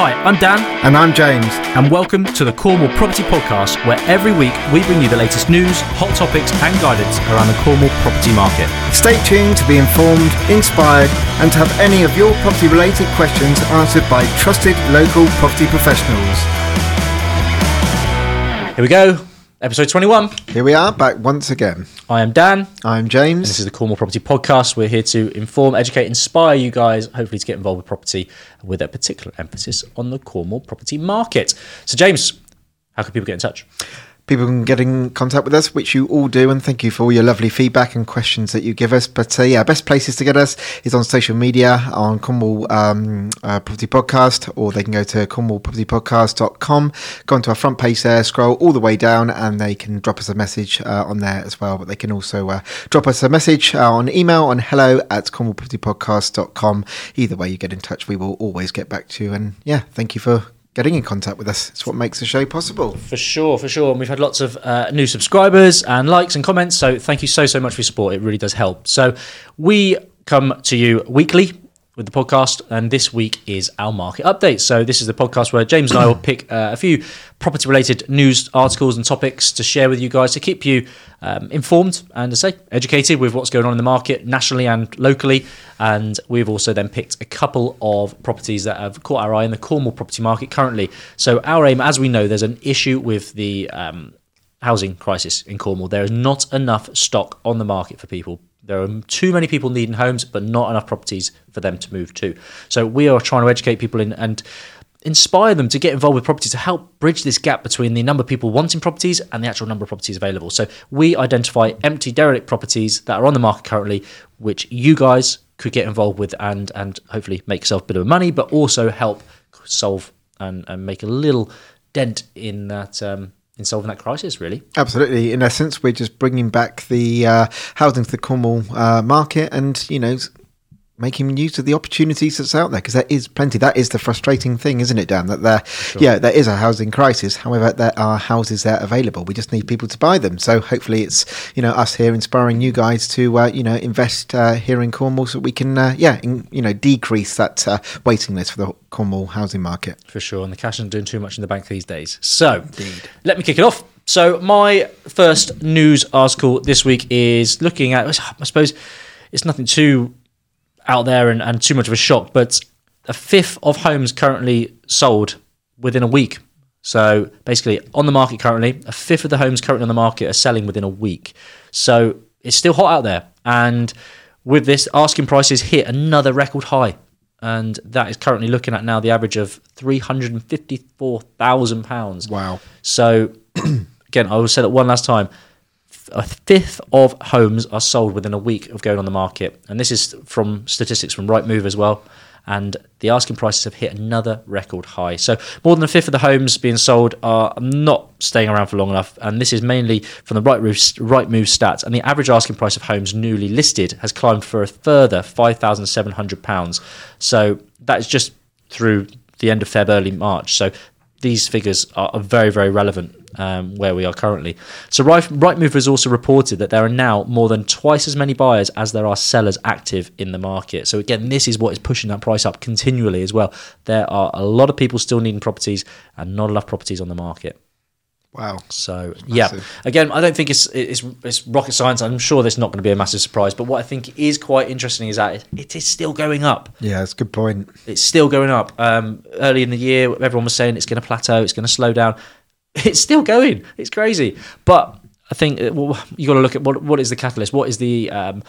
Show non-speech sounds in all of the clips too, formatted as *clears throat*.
Hi, I'm Dan, And I'm James. and welcome to the Cornwall Property Podcast, where every week we bring you the latest news, hot topics, and guidance around the Cornwall property market. Stay tuned to be informed, inspired, and to have any of your property related questions answered by trusted local property professionals. Here we go, episode 21. Here we are, back once again. I am Dan, I'm James. This is the Cornwall Property Podcast. We're here to inform, educate, inspire you guys, hopefully to get involved with property with a particular emphasis on the Cornwall property market. So, James, how can people get in touch? People can get in contact with us, which you all do, and thank you for all your lovely feedback and questions that you give us. But uh, yeah, best places to get us is on social media, on Cornwall um, uh, Property Podcast, or they can go to cornwallpropertypodcast.com, go onto our front page there, scroll all the way down, and they can drop us a message uh, on there as well. But they can also uh, drop us a message uh, on email on hello at cornwallpropertypodcast.com. Either way you get in touch, we will always get back to you. And yeah, thank you for getting in contact with us. It's what makes the show possible. For sure, for sure. And we've had lots of uh, new subscribers and likes and comments. So thank you so, so much for your support. It really does help. So we come to you weekly with the podcast, and this week is our market update. So this is the podcast where James and I will *coughs* pick uh, a few property-related news articles and topics to share with you guys to keep you um, informed and to say educated with what's going on in the market nationally and locally. And we've also then picked a couple of properties that have caught our eye in the Cornwall property market currently. So our aim, as we know, there's an issue with the um, housing crisis in Cornwall. There is not enough stock on the market for people. There are too many people needing homes, but not enough properties for them to move to. So we are trying to educate people in and inspire them to get involved with property to help bridge this gap between the number of people wanting properties and the actual number of properties available. So we identify empty derelict properties that are on the market currently, which you guys could get involved with and and hopefully make yourself a bit of money, but also help solve and, and make a little dent in that um, in solving that crisis. Really, Absolutely. In essence, we're just bringing back the uh, housing to the Cornwall uh, market and, you know, making use of the opportunities that's out there because there is plenty. That is the frustrating thing, isn't it, Dan? That there, yeah, there is a housing crisis. However, there are houses there available. We just need people to buy them. So hopefully it's, you know, us here inspiring you guys to, uh, you know, invest uh, here in Cornwall so we can, uh, yeah, in, you know, decrease that uh, waiting list for the Cornwall housing market. for sure. And the cash isn't doing too much in the bank these days. So let me kick it off. So my first news article this week is looking at. I suppose it's nothing too out there and, and too much of a shock, but a fifth of homes currently sold within a week. So basically, on the market currently, a fifth of the homes currently on the market are selling within a week. So it's still hot out there. And with this, asking prices hit another record high. And that is currently looking at now the average of £354,000. Wow. So, *clears throat* again, I will say that one last time. A fifth of homes are sold within a week of going on the market, and this is from statistics from Rightmove as well. And the asking prices have hit another record high. So more than a fifth of the homes being sold are not staying around for long enough, and this is mainly from the Rightmove Rightmove stats. And the average asking price of homes newly listed has climbed for a further five thousand seven hundred pounds. So that is just through the end of Feb, early March. So these figures are very, very relevant um, where we are currently. So Right- Rightmove has also reported that there are now more than twice as many buyers as there are sellers active in the market. So again, this is what is pushing that price up continually as well. There are a lot of people still needing properties and not enough properties on the market. Wow. So yeah, again, I don't think it's, it's it's rocket science. I'm sure there's not going to be a massive surprise. But what I think is quite interesting is that it is still going up Yeah, that's a good point. it's still going up. Um, early in the year, everyone was saying it's going to plateau, it's going to slow down. *laughs* It's still going. It's crazy. But I think uh, well, you got to look at what what is the catalyst. What is the um,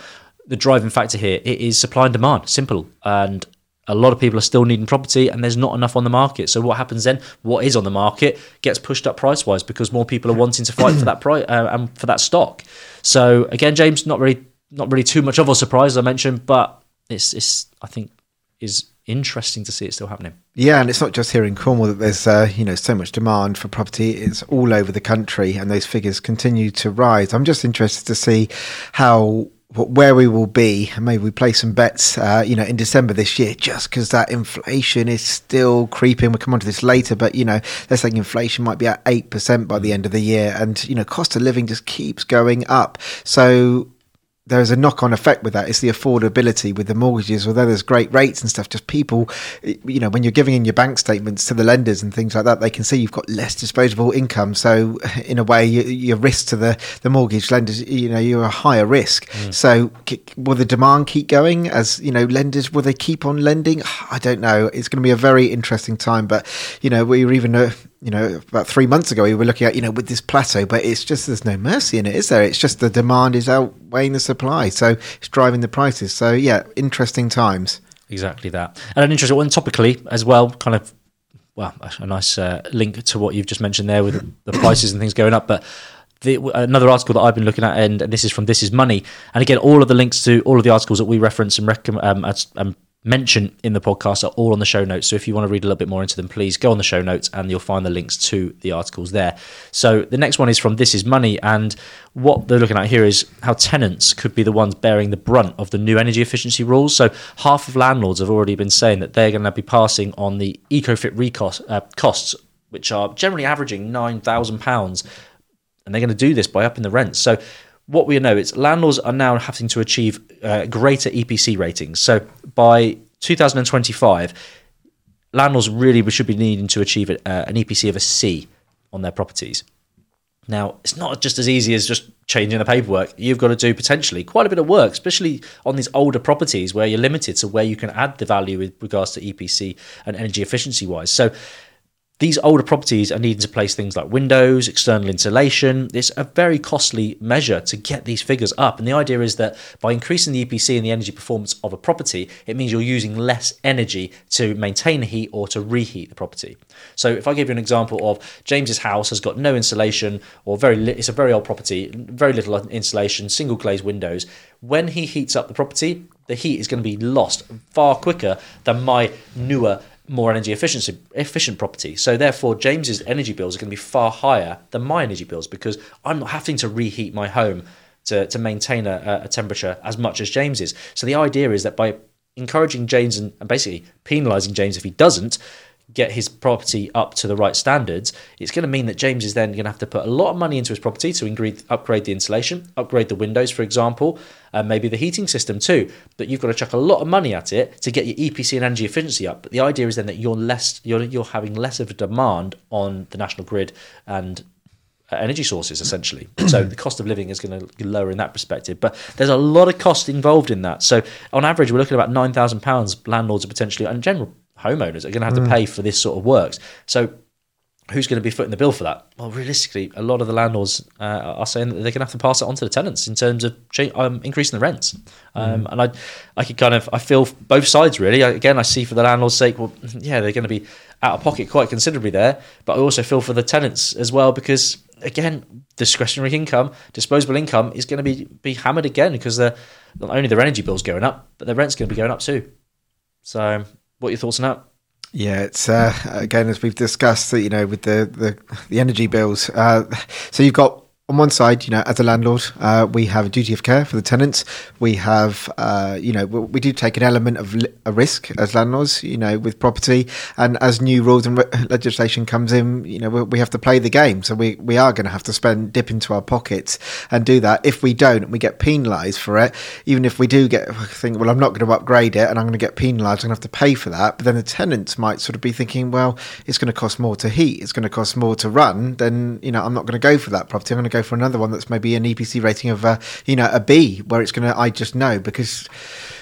the driving factor here? It is supply and demand. Simple. And a lot of people are still needing property, and there's not enough on the market. So what happens then? What is on the market gets pushed up price wise because more people are wanting to fight for that price uh, and for that stock. So again, James, not really not really too much of a surprise, as I mentioned, but it's it's I think is interesting to see it still happening. Yeah, and it's not just here in Cornwall that there's uh, you know so much demand for property. It's all over the country, and those figures continue to rise. I'm just interested to see how where we will be. and Maybe we play some bets, uh, you know, in December this year, just because that inflation is still creeping. We'll come on to this later, but you know, they're saying inflation might be at eight percent by the end of the year, and you know, cost of living just keeps going up. So there's a knock-on effect with that. It's the affordability with the mortgages. Although there's great rates and stuff, just people, you know, when you're giving in your bank statements to the lenders and things like that, they can see you've got less disposable income. So *laughs* in a way, you, your risk to the the mortgage lenders, you know, you're a higher risk. Mm. So will the demand keep going as you know lenders? Will they keep on lending? *sighs* I don't know. It's going to be a very interesting time. But you know, we're even. Uh, you know, about three months ago, we were looking at, you know, with this plateau, but it's just there's no mercy in it, is there? It's just the demand is outweighing the supply, so it's driving the prices. So yeah, interesting times. Exactly that, and an interesting one topically as well, kind of. Well, a nice uh, link to what you've just mentioned there with the prices and things going up, but. The, another article that I've been looking at, and, and, this is from This Is Money, and again, all of the links to all of the articles that we reference and recommend um, um, mention in the podcast are all on the show notes. So if you want to read a little bit more into them, please go on the show notes and you'll find the links to the articles there. So the next one is from This Is Money, and what they're looking at here is how tenants could be the ones bearing the brunt of the new energy efficiency rules. So half of landlords have already been saying that they're going to be passing on the EcoFit recost uh, costs, which are generally averaging nine thousand pounds, and they're going to do this by upping the rents. So what we know is landlords are now having to achieve uh, greater EPC ratings. So by 2025, landlords really should be needing to achieve uh, an EPC of a C on their properties. Now, it's not just as easy as just changing the paperwork. You've got to do potentially quite a bit of work, especially on these older properties where you're limited to where you can add the value with regards to EPC and energy efficiency wise. So, these older properties are needing to place things like windows, external insulation. It's a very costly measure to get these figures up. And the idea is that by increasing the EPC and the energy performance of a property, it means you're using less energy to maintain the heat or to reheat the property. So if I give you an example of James's house has got no insulation or very li- it's a very old property, very little insulation, single glazed windows. When he heats up the property, the heat is going to be lost far quicker than my newer more energy efficiency efficient property. So therefore, James's energy bills are going to be far higher than my energy bills because I'm not having to reheat my home to, to maintain a, a temperature as much as James is. So the idea is that by encouraging James and, and basically penalising James if he doesn't, get his property up to the right standards, it's going to mean that James is then going to have to put a lot of money into his property to upgrade the insulation, upgrade the windows, for example, and maybe the heating system too. But you've got to chuck a lot of money at it to get your EPC and energy efficiency up. But the idea is then that you're less, you're you're having less of a demand on the national grid and uh, energy sources essentially. *clears throat* so the cost of living is going to be lower in that perspective. But there's a lot of cost involved in that. So on average, we're looking at about nine thousand pounds landlords are potentially, and general homeowners are going to have mm. to pay for this sort of works. So who's going to be footing the bill for that? Well, realistically, a lot of the landlords uh, are saying that they're going to have to pass it on to the tenants in terms of um, increasing the rents. Um, mm. And I, I could kind of, I feel both sides really. I, again, I see for the landlord's sake, well, *laughs* yeah, they're going to be out of pocket quite considerably there, but I also feel for the tenants as well because again, discretionary income, disposable income is going to be be hammered again because they're not only their energy bills going up, but their rent's going to be going up too. So what are your thoughts on that? Yeah, it's uh, again as we've discussed, that you know, with the the, the energy bills. Uh, so you've got on one side, you know, as a landlord, uh, we have a duty of care for the tenants. We have, uh, you know, we do take an element of a risk as landlords, you know, with property. And as new rules and re- *laughs* legislation comes in, you know, we, we, have to play the game. So we, we are going to have to spend, dip into our pockets and do that. If we don't, we get penalised for it. Even if we do get, think, well, I'm not going to upgrade it and I'm going to get penalised, I'm going to have to pay for that. But then the tenants might sort of be thinking, well, it's going to cost more to heat, it's going to cost more to run. Then, you know, I'm not going to go for that property. I'm going to go for another one that's maybe an EPC rating of, uh, you know, a B, where it's going to, I just know because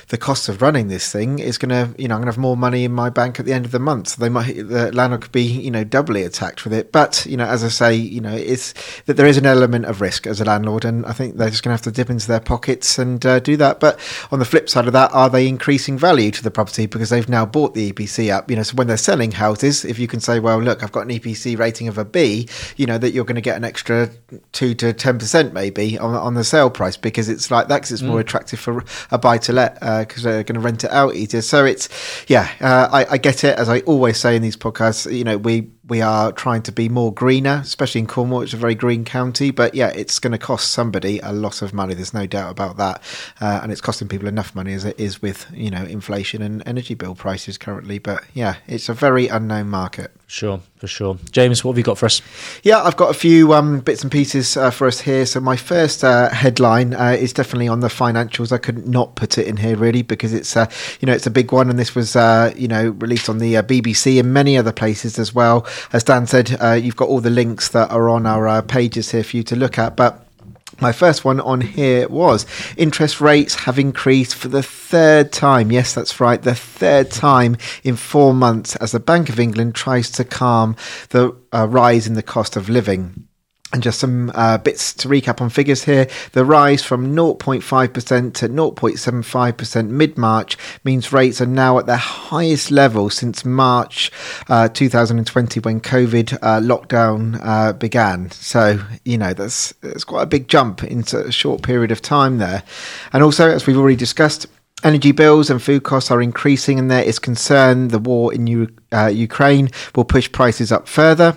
the cost of running this thing is going to, you know, I'm going to have more money in my bank at the end of the month. So they might, the landlord could be, you know, doubly attacked with it. But, you know, as I say, you know, it's that there is an element of risk as a landlord. And I think they're just going to have to dip into their pockets and uh, do that. But on the flip side of that, are they increasing value to the property because they've now bought the EPC up? You know, so when they're selling houses, if you can say, well, look, I've got an EPC rating of a B, you know, that you're going to get an extra two to 10% maybe on, on the sale price because it's like that because it's mm. more attractive for a buy to let. Uh, because they're going to rent it out easier. So it's, yeah, uh, I, I, get it. As I always say in these podcasts, you know, we we are trying to be more greener, especially in Cornwall. which is a very green county, but yeah, it's going to cost somebody a lot of money. There's no doubt about that, uh, and it's costing people enough money as it is with you know inflation and energy bill prices currently. But yeah, it's a very unknown market. Sure, for sure. James, what have you got for us? Yeah, I've got a few um, bits and pieces uh, for us here. So my first uh, headline uh, is definitely on the financials. I could not put it in here really because it's uh, you know it's a big one, and this was uh, you know released on the uh, BBC and many other places as well. As Dan said, you've got all the links that are on our pages here for you to look at, but. My first one on here was interest rates have increased for the third time. Yes, that's right, the third time in four months as the Bank of England tries to calm the uh, rise in the cost of living. And just some uh, bits to recap on figures here. The rise from 0.5% to 0.75% mid March means rates are now at their highest level since March uh, 2020 when COVID uh, lockdown uh, began. So, you know, that's, that's quite a big jump into a short period of time there. And also, as we've already discussed, Energy bills and food costs are increasing, and there is concern the war in U- uh, Ukraine will push prices up further.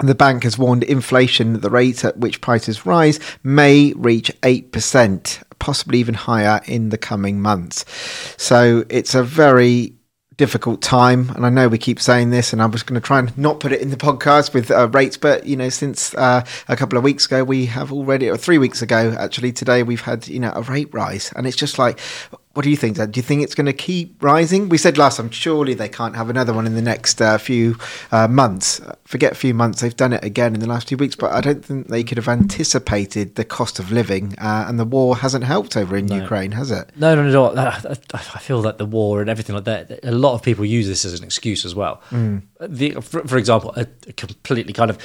The bank has warned inflation at the rate at which prices rise may reach 8%, possibly even higher in the coming months. So it's a very difficult time and i know we keep saying this and i was going to try and not put it in the podcast with uh, rates but you know since uh, a couple of weeks ago we have already or three weeks ago actually today we've had you know a rate rise and it's just like what do you think, Do you think it's going to keep rising? We said last time, surely they can't have another one in the next uh, few uh, months. Forget a few months, they've done it again in the last few weeks, but I don't think they could have anticipated the cost of living, uh, and the war hasn't helped over in no. Ukraine, has it? No, no, no. no. I feel that the war and everything like that, a lot of people use this as an excuse as well. Mm. The, for, for, example, a, a completely kind of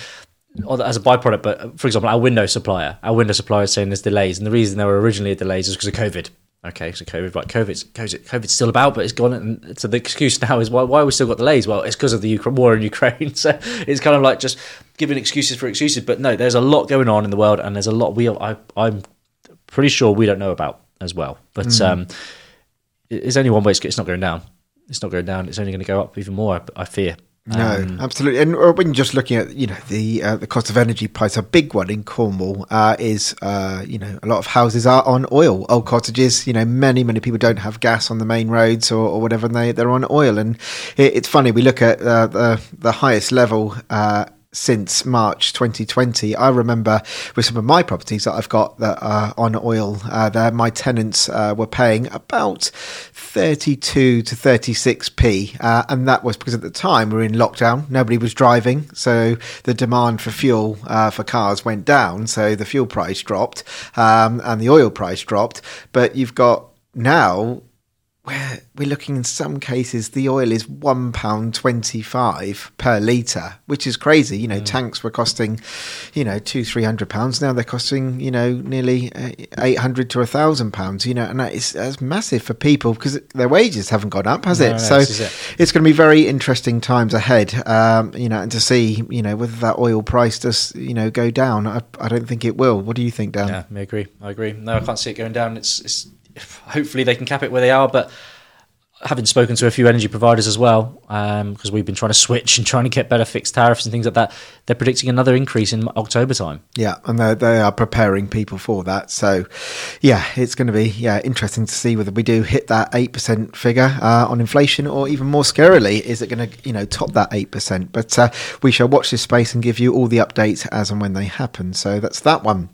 as a byproduct, but for example, our window supplier, our window supplier is saying there's delays, and the reason there were originally delays is because of COVID. Okay, so COVID, right? COVID's, COVID's still about, but it's gone. And so the excuse now is why why we still got delays? Well, it's because of the Ukraine, war in Ukraine. *laughs* So it's kind of like just giving excuses for excuses. But no, there's a lot going on in the world, and there's a lot we I I'm pretty sure we don't know about as well. But mm. um, there's only one way it's not going down. It's not going down. It's only going to go up even more. I fear. No, um, absolutely. And uh, when you're just looking at you know the uh, the cost of energy price, a big one in Cornwall uh, is uh, you know a lot of houses are on oil, old cottages. You know, many many people don't have gas on the main roads or, or whatever, and they they're on oil. And it, it's funny we look at uh, the the highest level uh, since March 2020. I remember with some of my properties that I've got that are on oil uh, there, my tenants uh, were paying about 32 to 36p. Uh, and that was because at the time we were in lockdown, nobody was driving. So the demand for fuel uh, for cars went down. So the fuel price dropped um, and the oil price dropped. But you've got now where we're looking in some cases the oil is one pound twenty five per litre, which is crazy. You know, mm. tanks were costing, you know, two three hundred pounds. Now they're costing, you know, nearly uh, eight hundred to a thousand pounds. You know, and that is that's massive for people because their wages haven't gone up, has no, it? No, so it. it's going to be very interesting times ahead. Um, you know, and to see, you know, whether that oil price does, you know, go down. I, I don't think it will. What do you think, Dan? Yeah, I agree. I agree. No, I can't see it going down. It's it's hopefully they can cap it where they are, but having spoken to a few energy providers as well, because um, we've been trying to switch and trying to get better fixed tariffs and things like that, they're predicting another increase in October time. Yeah, and they are preparing people for that. So, yeah, it's going to be yeah interesting to see whether we do hit that eight percent figure uh, on inflation, or even more scarily, is it going to you know top that eight percent? But uh, we shall watch this space and give you all the updates as and when they happen. So that's that one.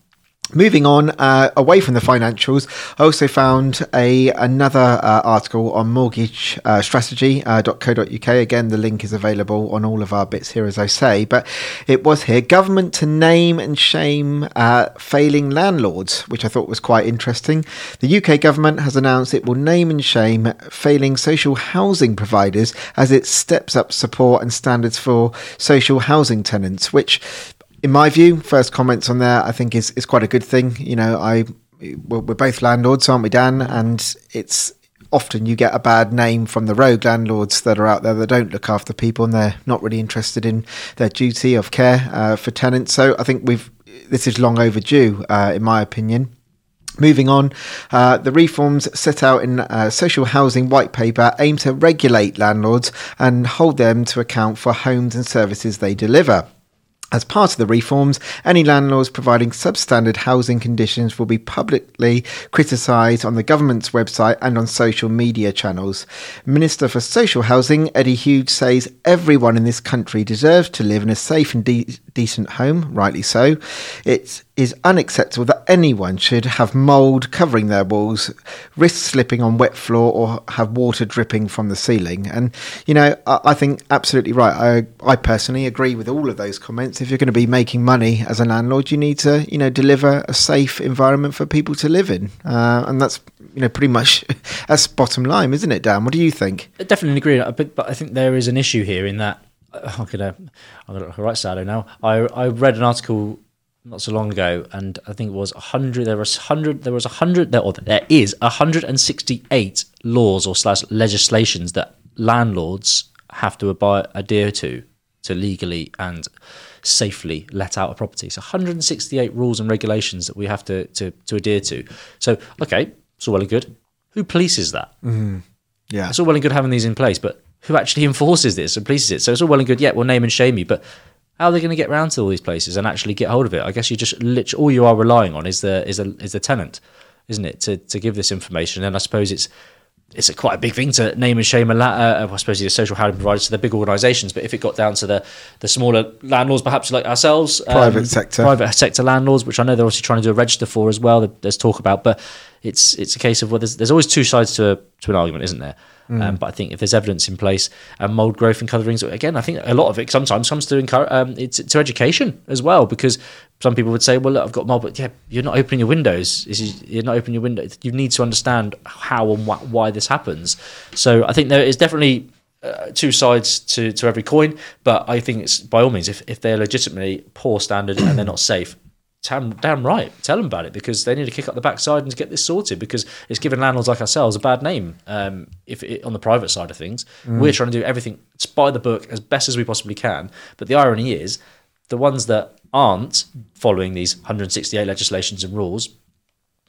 Moving on uh, away from the financials, I also found a another uh, article on mortgagestrategy.co.uk. Uh, Again, the link is available on all of our bits here, as I say. But it was here government to name and shame uh, failing landlords, which I thought was quite interesting. The UK government has announced it will name and shame failing social housing providers as it steps up support and standards for social housing tenants, which in my view, first comments on there, I think is is quite a good thing. You know, I we're, both landlords, aren't we, Dan? And it's often you get a bad name from the rogue landlords that are out there that don't look after people and they're not really interested in their duty of care uh, for tenants. So I think we've this is long overdue, uh, in my opinion. Moving on, uh, the reforms set out in a social housing white paper aim to regulate landlords and hold them to account for homes and services they deliver. As part of the reforms, any landlords providing substandard housing conditions will be publicly criticised on the government's website and on social media channels. Minister for Social Housing, Eddie Hughes, says everyone in this country deserves to live in a safe and de- decent home, rightly so. It is unacceptable that anyone should have mould covering their walls, risk slipping on wet floor, or have water dripping from the ceiling. And, you know, I, I think absolutely right. I, I personally agree with all of those comments. If you're going to be making money as a landlord, you need to, you know, deliver a safe environment for people to live in. Uh, and that's, you know, pretty much *laughs* that's bottom line, isn't it, Dan? What do you think? I definitely agree. But, but I think there is an issue here in that I'm gonna I'm gonna write Sado now. I I read an article not so long ago, and I think it was hundred. There was hundred. There was a hundred. There, or there is hundred and sixty-eight laws or slash legislations that landlords have to abide, adhere to to legally and safely let out a property. So 168 rules and regulations that we have to to, to adhere to. So okay, it's all well and good. Who polices that? Mm-hmm. Yeah. It's all well and good having these in place, but who actually enforces this and polices it? So it's all well and good, yeah, we'll name and shame you, but how are they going to get around to all these places and actually get hold of it? I guess you just literally all you are relying on is the is the is the tenant, isn't it, to to give this information? And I suppose it's it's a quite a big thing to name and shame a la- uh, I suppose the social housing providers to the big organisations, but if it got down to the the smaller landlords, perhaps like ourselves, um, Private sector. private sector landlords, which I know they're obviously trying to do a register for as well. There's talk about, but it's it's a case of well, there's, there's always two sides to a, to an argument, isn't there? Um, but I think if there's evidence in place and mold growth and coverings, again, I think a lot of it sometimes comes to encourage um, it's to education as well, because some people would say, well, look, I've got mold, but yeah, you're not opening your windows. Is, you're not opening your windows. You need to understand how and wh- why this happens. So I think there is definitely uh, two sides to, to every coin, but I think it's by all means, if, if they're legitimately poor standard and they're not safe, damn, damn right, tell them about it because they need to kick up the backside and get this sorted because it's given landlords like ourselves a bad name. Um, if it, on the private side of things, we're trying to do everything by the book as best as we possibly can, but the irony is, the ones that aren't following these 168 legislations and rules,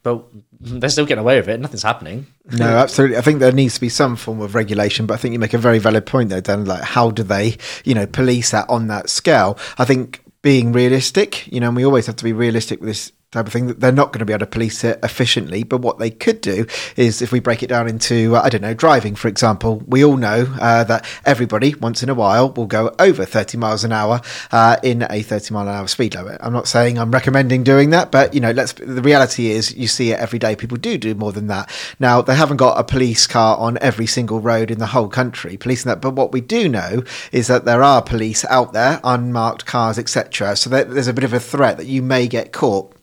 but *laughs* they're still getting away with it. Nothing's happening. No, *laughs* absolutely. I think there needs to be some form of regulation, but I think you make a very valid point there, Dan. Like, how do they, you know, police that on that scale? I think being realistic, you know, and we always have to be realistic with this type of thing that they're not going to be able to police it efficiently. But what they could do is, if we break it down into, uh, I don't know, driving, for example, we all know uh, that everybody once in a while will go over 30 miles an hour uh, in a 30 mile an hour speed limit. I'm not saying I'm recommending doing that, but you know, let's. The reality is, you see it every day. People do do more than that. Now they haven't got a police car on every single road in the whole country policing that. But what we do know is that there are police out there, unmarked cars, etc. So there, there's a bit of a threat that you may get caught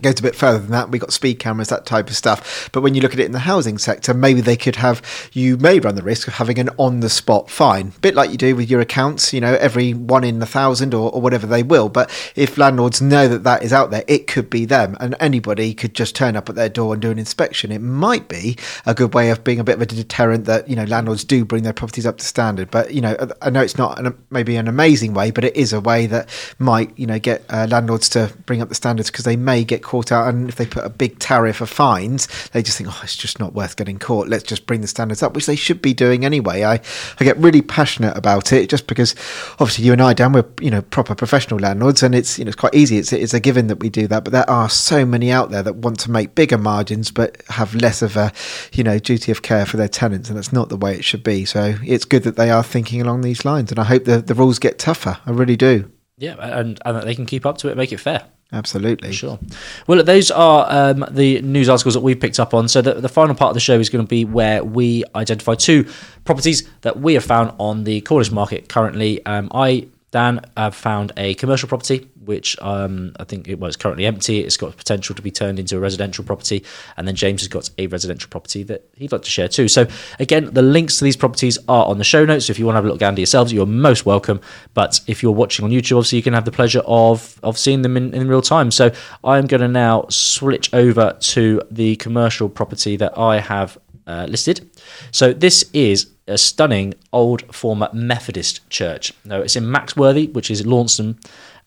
goes a bit further than that. We've got speed cameras, that type of stuff. But when you look at it in the housing sector, maybe they could have. You may run the risk of having an on-the-spot fine, bit like you do with your accounts. You know, every one in a thousand or, or whatever they will. But if landlords know that that is out there, it could be them, and anybody could just turn up at their door and do an inspection. It might be a good way of being a bit of a deterrent that you know landlords do bring their properties up to standard. But you know, I know it's not an, maybe an amazing way, but it is a way that might you know get uh, landlords to bring up the standards because they may get caught out. And if they put a big tariff of fines, they just think, oh, it's just not worth getting caught. Let's just bring the standards up, which they should be doing anyway. I, I get really passionate about it just because obviously you and I, Dan, we're, you know, proper professional landlords and it's, you know, it's quite easy. It's, it's a given that we do that. But there are so many out there that want to make bigger margins, but have less of a, you know, duty of care for their tenants. And that's not the way it should be. So it's good that they are thinking along these lines. And I hope the, the rules get tougher. I really do. Yeah, and, and they can keep up to it, make it fair. Absolutely. Sure. Well, those are um, the news articles that we've picked up on. So the, the final part of the show is going to be where we identify two properties that we have found on the Cornish market currently. Um, I, Dan, have found a commercial property which um, I think it was currently empty. It's got potential to be turned into a residential property, and then James has got a residential property that he'd like to share too. So again, the links to these properties are on the show notes. So if you want to have a look down yourselves, you're most welcome. But if you're watching on YouTube, obviously you can have the pleasure of of seeing them in, in real time. So I'm going to now switch over to the commercial property that I have uh, listed. So this is a stunning old former Methodist church. No, it's in Maxworthy, which is Launceston.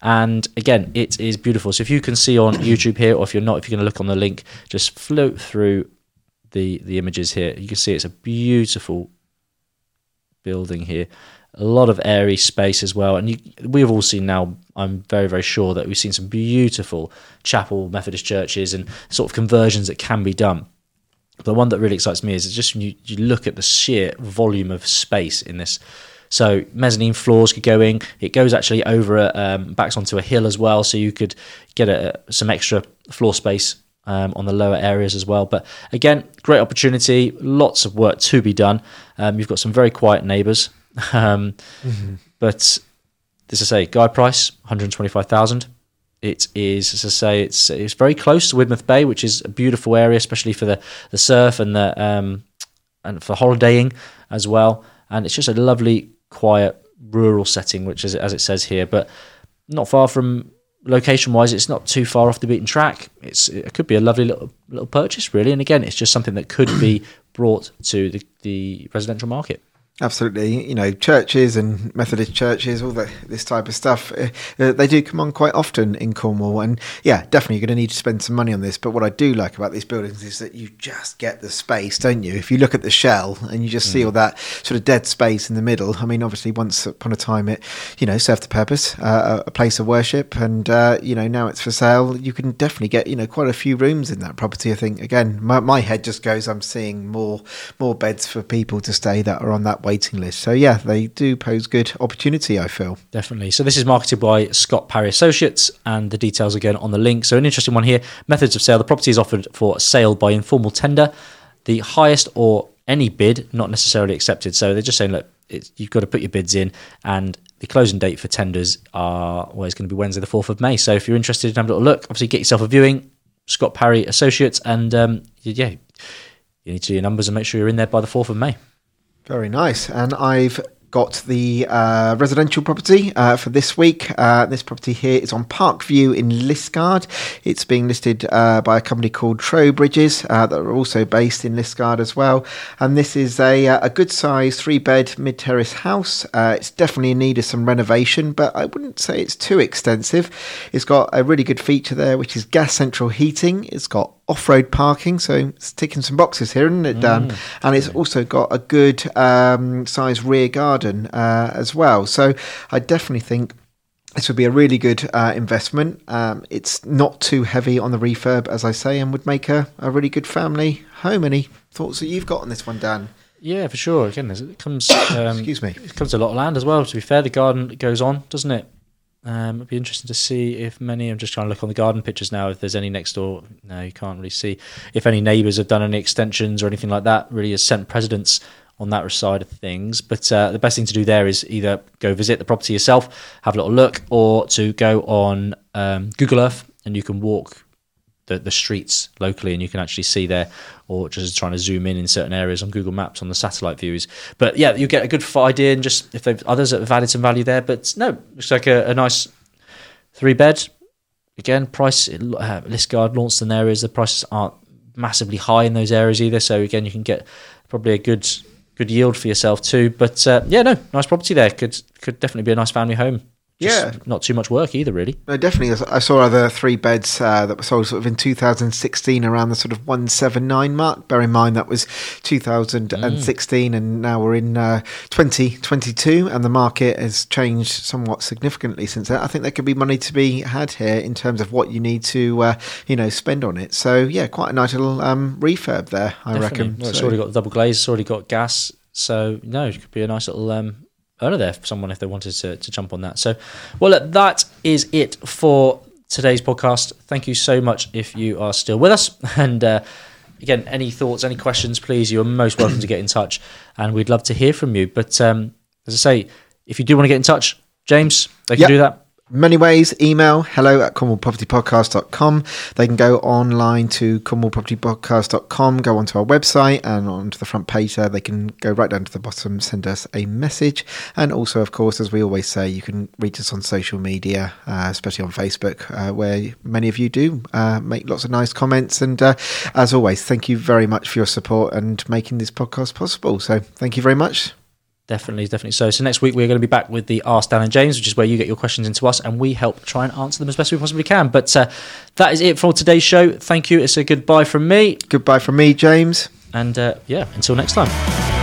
And again, it is beautiful. So if you can see on *coughs* YouTube here, or if you're not, if you're going to look on the link, just float through the the images here. You can see it's a beautiful building here. A lot of airy space as well, and you, we've all seen now. I'm very, very sure that we've seen some beautiful chapel Methodist churches and sort of conversions that can be done. The one that really excites me is it's just when you, you look at the sheer volume of space in this. So mezzanine floors could go in. It goes actually over a, um, backs onto a hill as well, so you could get a, some extra floor space um, on the lower areas as well. But again, great opportunity. Lots of work to be done. Um, you've got some very quiet neighbours, *laughs* um, mm-hmm. but as I say, guide price one hundred twenty five thousand. It is, as I say, it's it's very close to Widemouth Bay, which is a beautiful area, especially for the, the surf and the um, and for holidaying as well. And it's just a lovely, quiet, rural setting, which is as it says here, but not far from location wise. It's not too far off the beaten track. It's it could be a lovely little little purchase, really. And again, it's just something that could be brought to the, the residential market. Absolutely, you know, churches and Methodist churches, all the, this type of stuff, uh, they do come on quite often in Cornwall. And yeah, definitely you're going to need to spend some money on this. But what I do like about these buildings is that you just get the space, don't you? If you look at the shell and you just mm. see all that sort of dead space in the middle, I mean, obviously, once upon a time it, you know, served the purpose, uh, a place of worship. And, uh, you know, now it's for sale. You can definitely get, you know, quite a few rooms in that property. I think, again, my, my head just goes, I'm seeing more, more beds for people to stay that are on that waiting list. So yeah, they do pose good opportunity. I feel definitely. So this is marketed by Scott Parry Associates, and the details again on the link. So an interesting one here: methods of sale. The property is offered for sale by informal tender. The highest or any bid not necessarily accepted. So they're just saying, look, you've got to put your bids in, and the closing date for tenders are well, it's going to be Wednesday, the fourth of May. So if you're interested in having a little look, obviously get yourself a viewing. Scott Parry Associates, and um, yeah, you need to do your numbers and make sure you're in there by the fourth of May. Very nice. And I've got the uh, residential property uh, for this week. Uh, this property here is on Parkview in Liskeard. It's being listed uh, by a company called Trowbridges uh, that are also based in Liskeard as well. And this is a, uh, a good size three bed mid terrace house. it's definitely in need of some renovation, but I wouldn't say it's too extensive. It's got a really good feature there, which is gas central heating. It's got off-road parking, so it's ticking some boxes here, isn't it, Dan? Mm. And it's also got a good um, size rear garden uh, as well. So I definitely think this would be a really good uh, investment. Um, it's not too heavy on the refurb, as I say, and would make a, a really good family home. Any thoughts that you've got on this one, Dan? Yeah, for sure. Again, it comes. *coughs* Um, Excuse me. It comes a lot of land as well. To be fair, the garden goes on, doesn't it? Um, it'd be interesting to see if many. I'm just trying to look on the garden pictures now. If there's any next door, no, you can't really see. If any neighbours have done any extensions or anything like that, really has sent precedents on that side of things. But uh, the best thing to do there is either go visit the property yourself, have a little look, or to go on um, Google Earth and you can walk the, the streets locally and you can actually see there or just trying to zoom in in certain areas on Google Maps on the satellite views. But yeah, you get a good idea and just if they've others that have added some value there. But no, looks like a, a nice three bed. Again, price uh, Liskeard, Launceston areas, the prices aren't massively high in those areas either. So again, you can get probably a good good yield for yourself too. But uh, yeah, no, nice property there. Could could definitely be a nice family home yeah, not too much work either, really. No, definitely. I saw other three beds uh, that were sold sort of in 2016 around the sort of 179 mark. Bear in mind that was 2016, mm. and now we're in uh, 2022, and the market has changed somewhat significantly since then. I think there could be money to be had here in terms of what you need to, uh, you know, spend on it. So yeah, quite a nice little um, refurb there, I definitely. reckon. Well, it's so. already got the double glaze. It's already got gas. So no, it could be a nice little um, earner there for someone if they wanted to, to jump on that. So, well, look, that is it for today's podcast. Thank you so much if you are still with us. *laughs* And uh, again, any thoughts, any questions, please, you're most welcome to get in touch. And we'd love to hear from you. But um, as I say, if you do want to get in touch, James, they can yep. do that many ways. Email hello at cornwallpropertypodcast.com they can go online to cornwallpropertypodcast.com go onto our website and onto the front page there. They can go right down to the bottom send us a message. And also of course as we always say you can reach us on social media uh, especially on facebook uh, where many of you do uh, make lots of nice comments. And uh, as always thank you very much for your support and making this podcast possible. So thank you very much Definitely, definitely. So, so next week we're going to be back with the Ask Dan and James, which is where you get your questions into us, and we help try and answer them as best we possibly can. But uh, that is it for today's show. Thank you. It's a goodbye from me, goodbye from me james and uh, yeah, until next time.